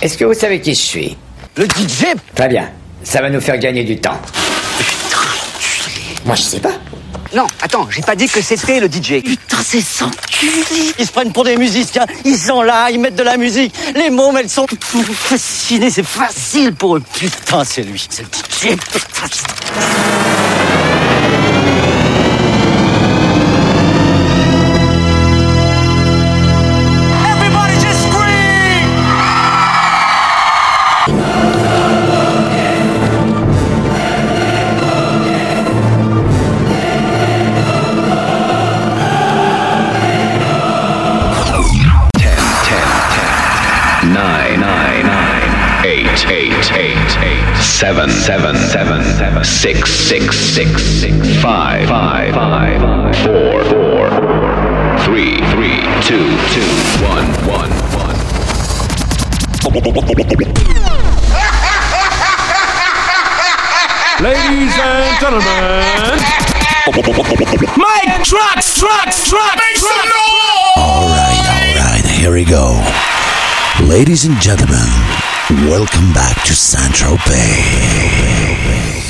Est-ce que vous savez qui je suis? Le DJ Très bien. Ça va nous faire gagner du temps. Moi, je sais pas. Non, attends, j'ai pas dit que c'était le DJ. Putain, c'est sans Ils se prennent pour des musiciens, ils sont là, ils mettent de la musique. Les mômes, elles sont fascinées, c'est facile pour eux. Putain, c'est lui, c'est le DJ. Putain. Seven, seven, seven, seven, six, six, six, six, five, five, five, four, four, three, three, two, two, one, one, one. Ladies and gentlemen. Mike trucks, trucks, trucks, trucks. All right, all right, here we go. Ladies and gentlemen, welcome back to Central Bay.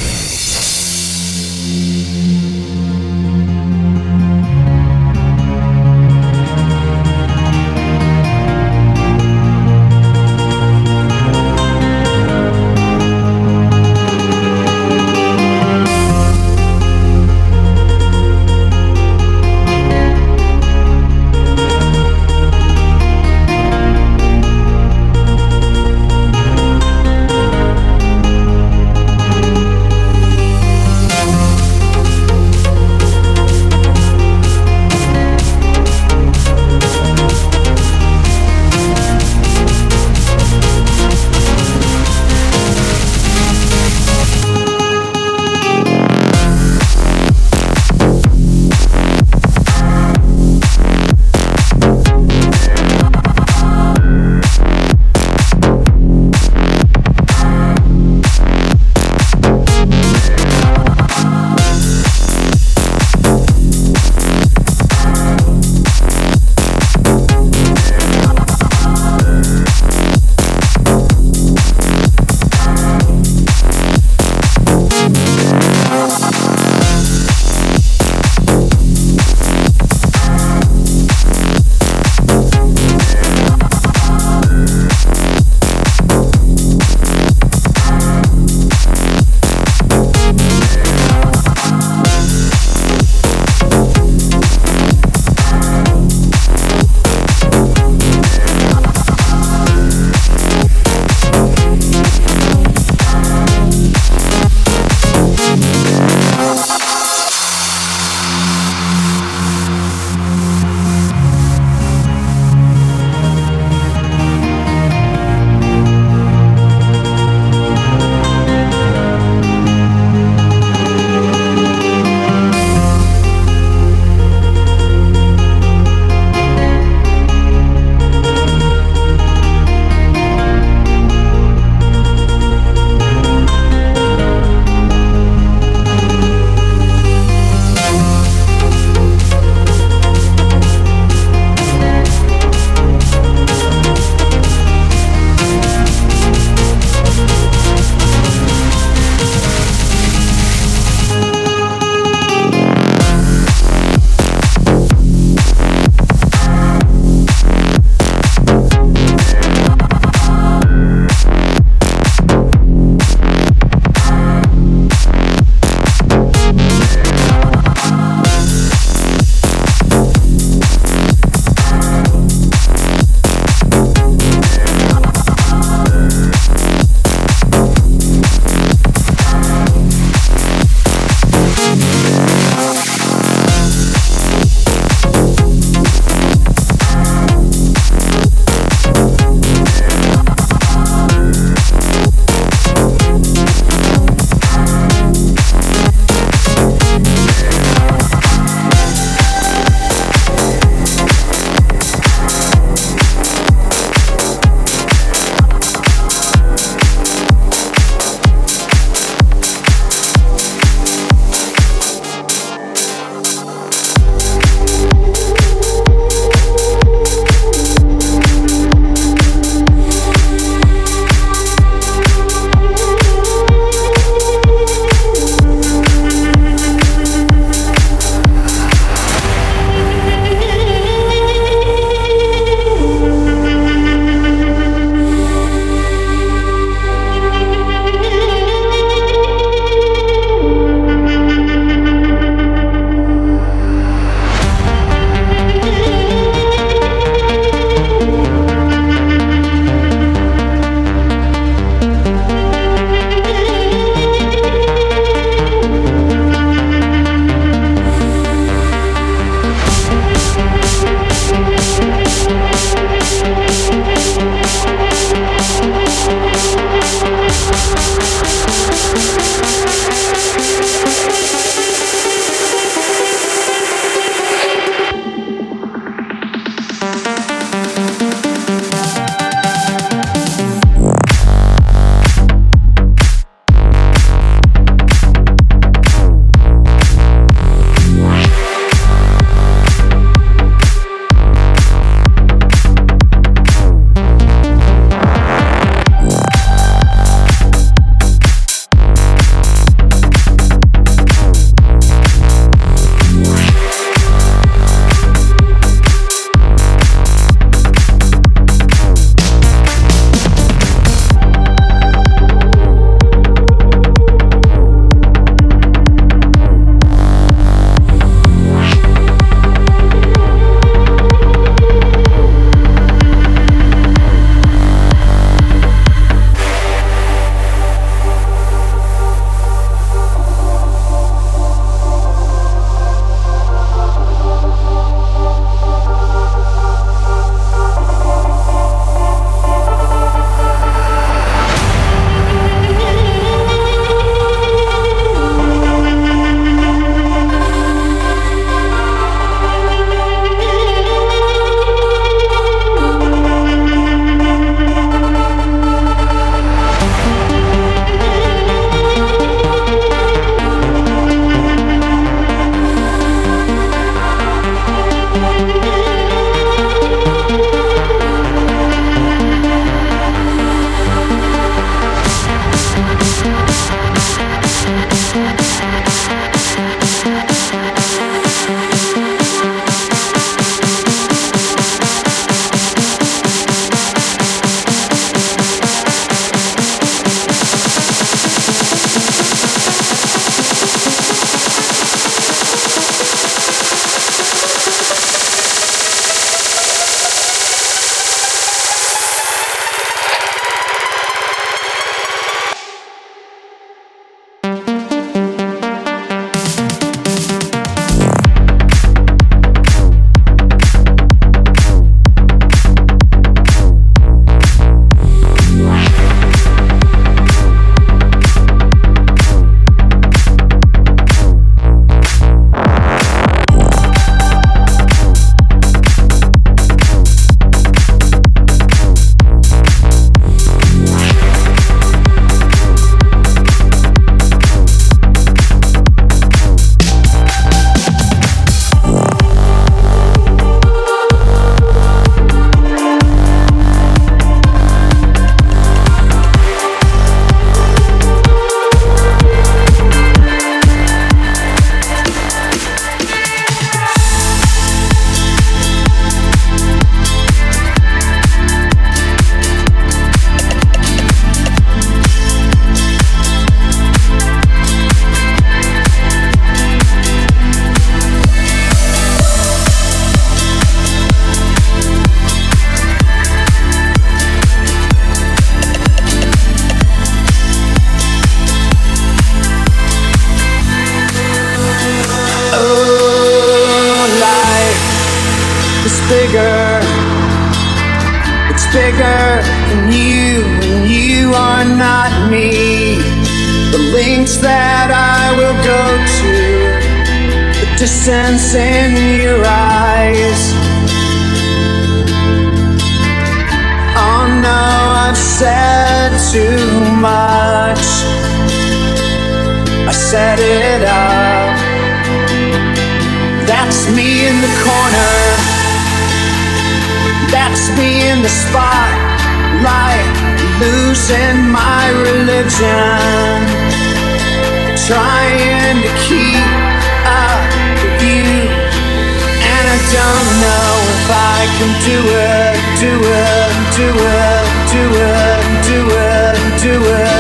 don't know if I can do it, do it, do it, do it, do it, do it. Do it.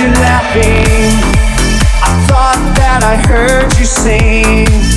you laughing. I thought that I heard you sing.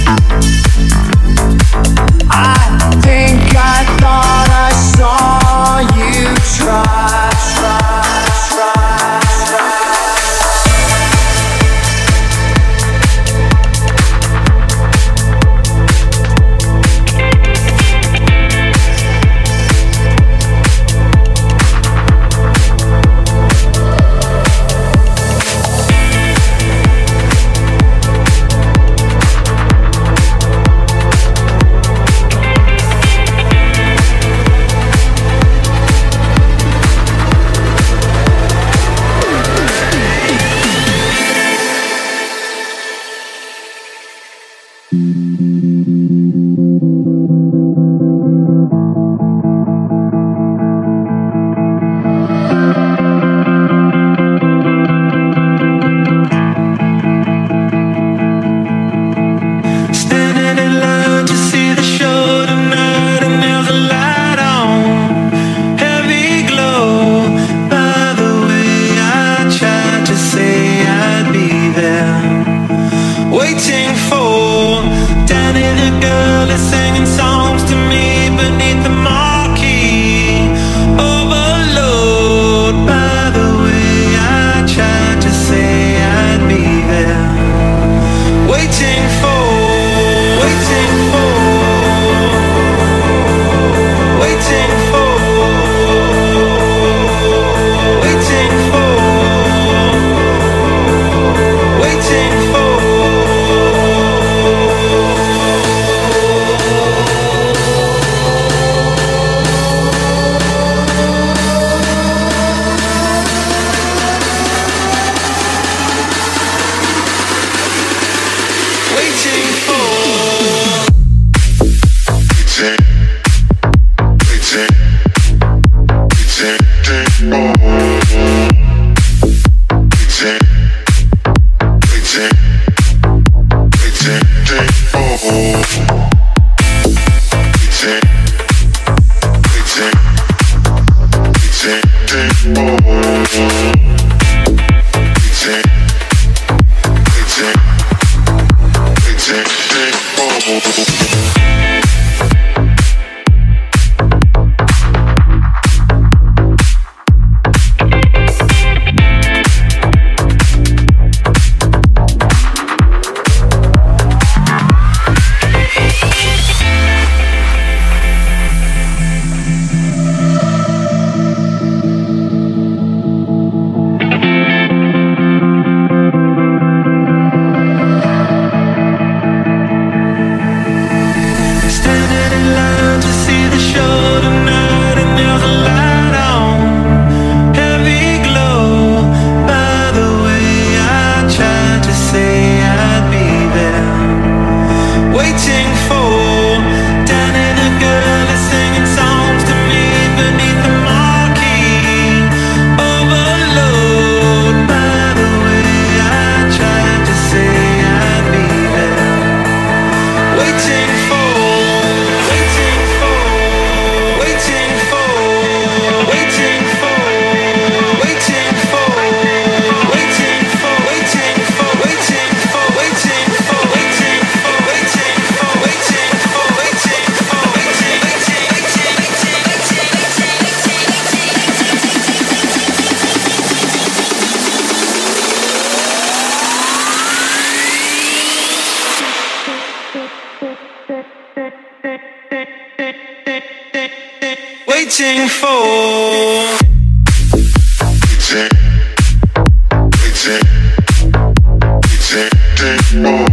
no.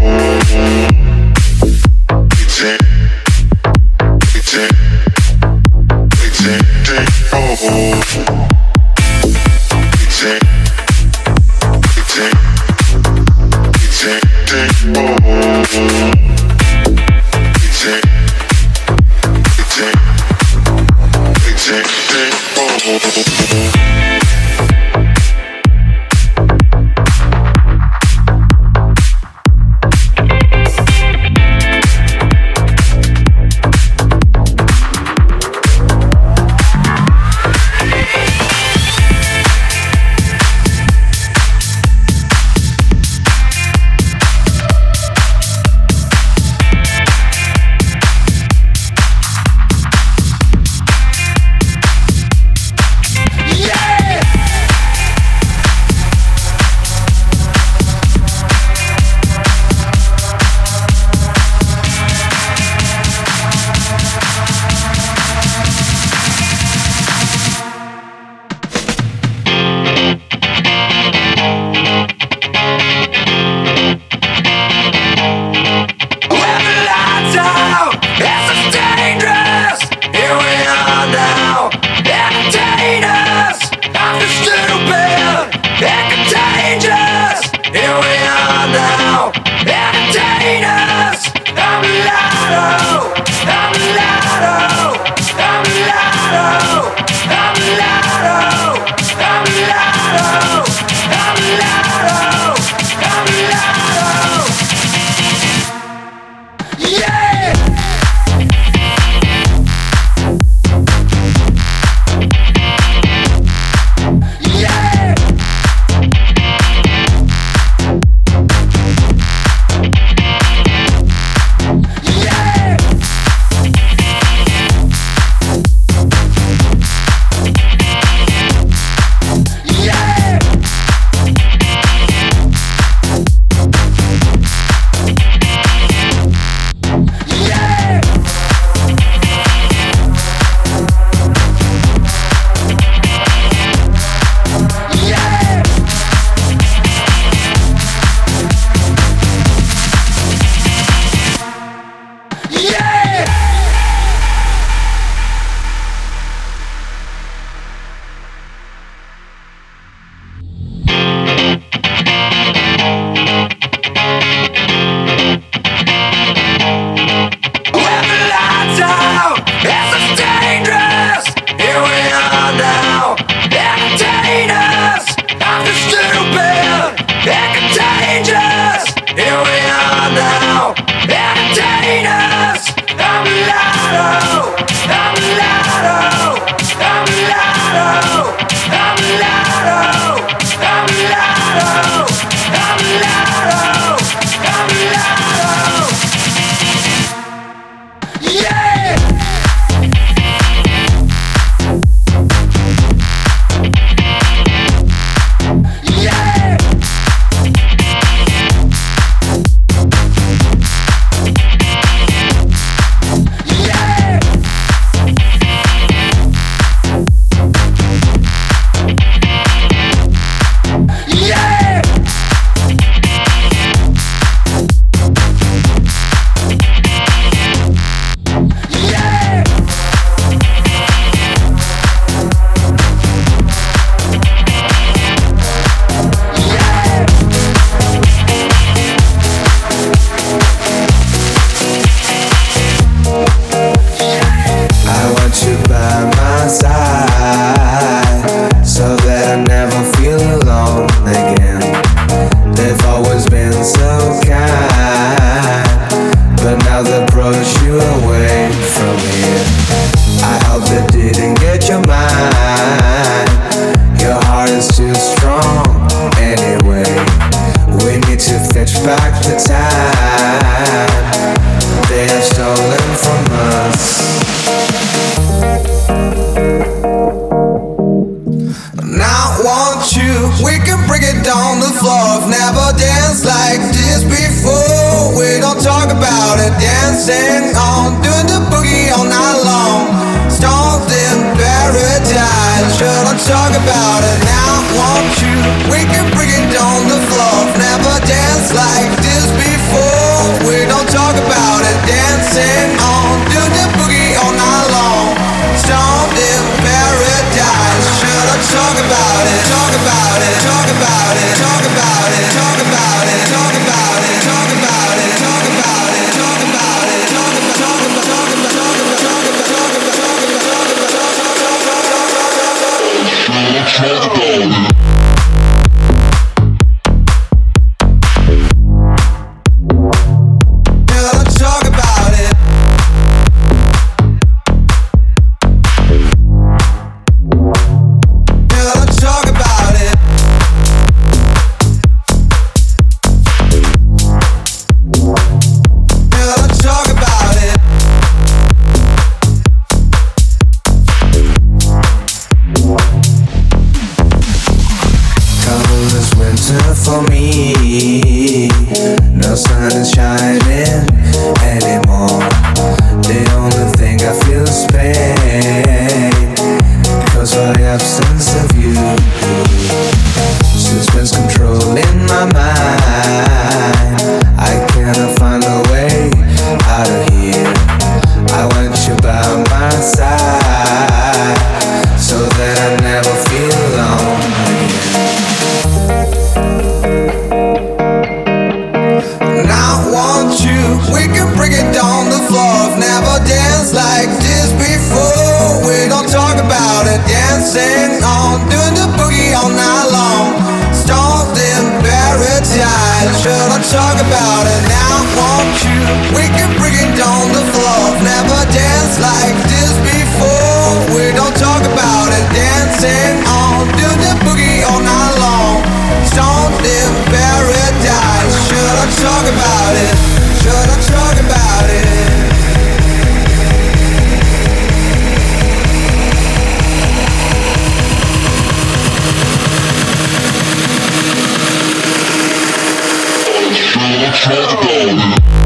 Tree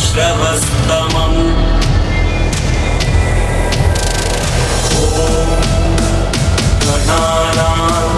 श्रवस्तमम् Om गणानाम्।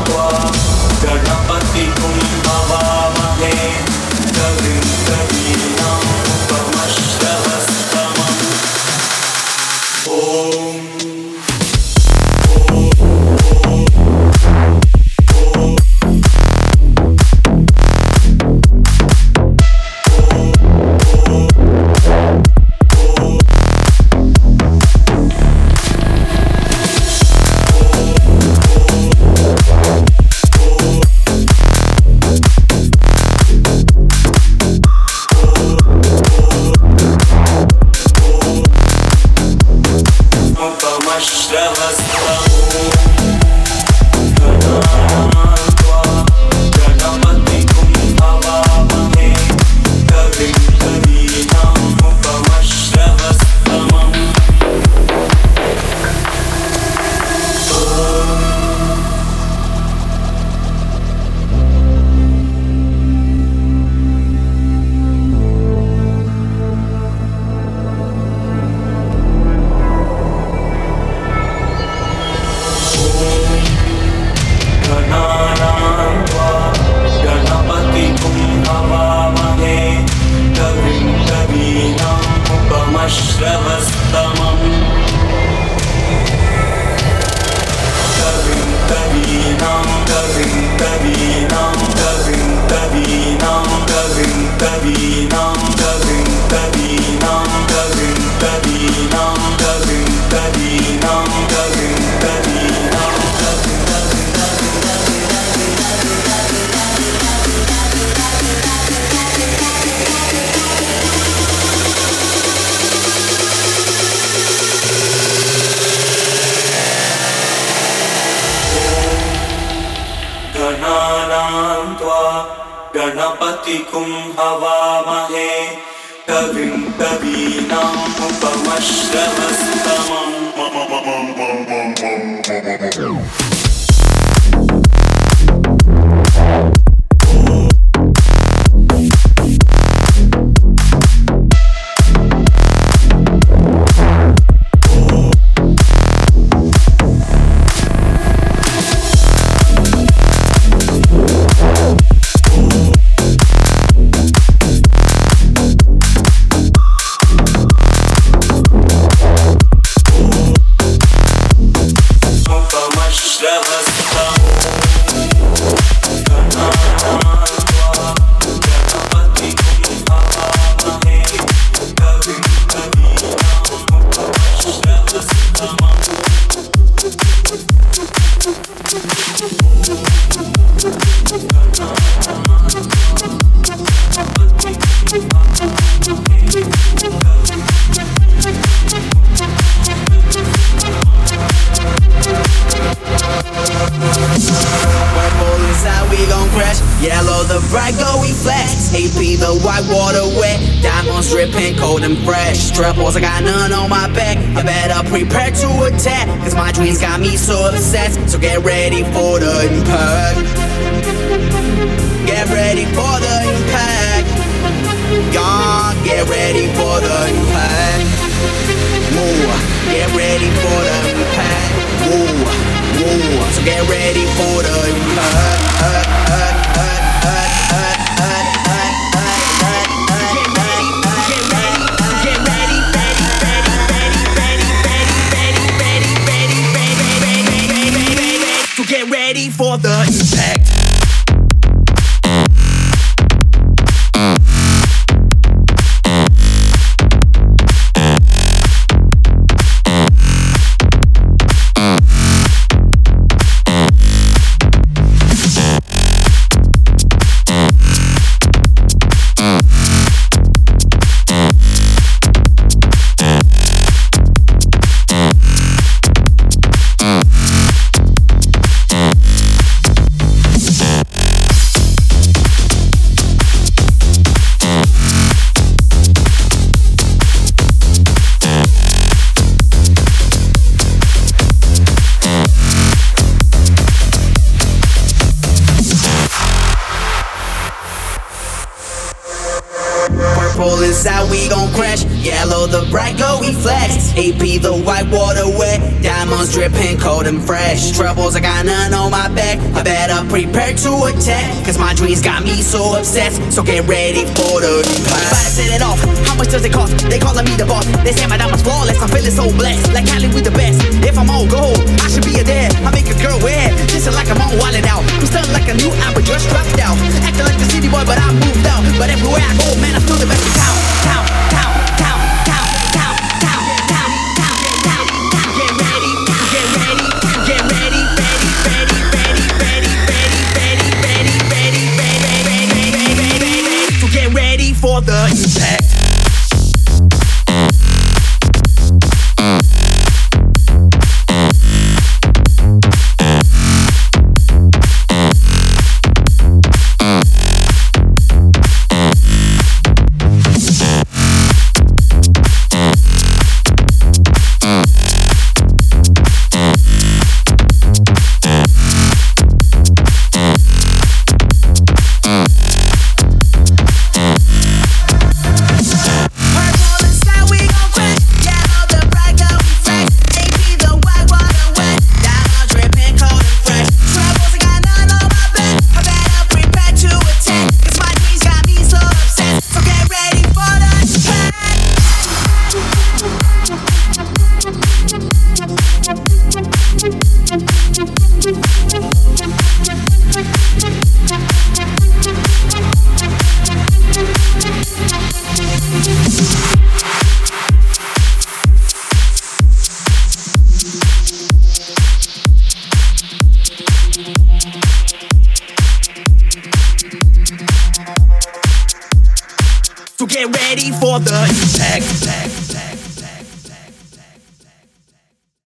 Diamonds dripping cold and fresh. Troubles, I got none on my back. I better prepare to attack. Cause my dreams got me so obsessed. So get ready for the impact. About set it off. How much does it cost? They calling me the boss. They say my diamonds flawless. I'm feeling so blessed. Like Cali with the best. If I'm on gold, I should be a dad. I make a girl wear. Just like I'm on wallet out. I'm stunned like a new album just dropped out. Acting like the city boy, but I moved out. But everywhere I go,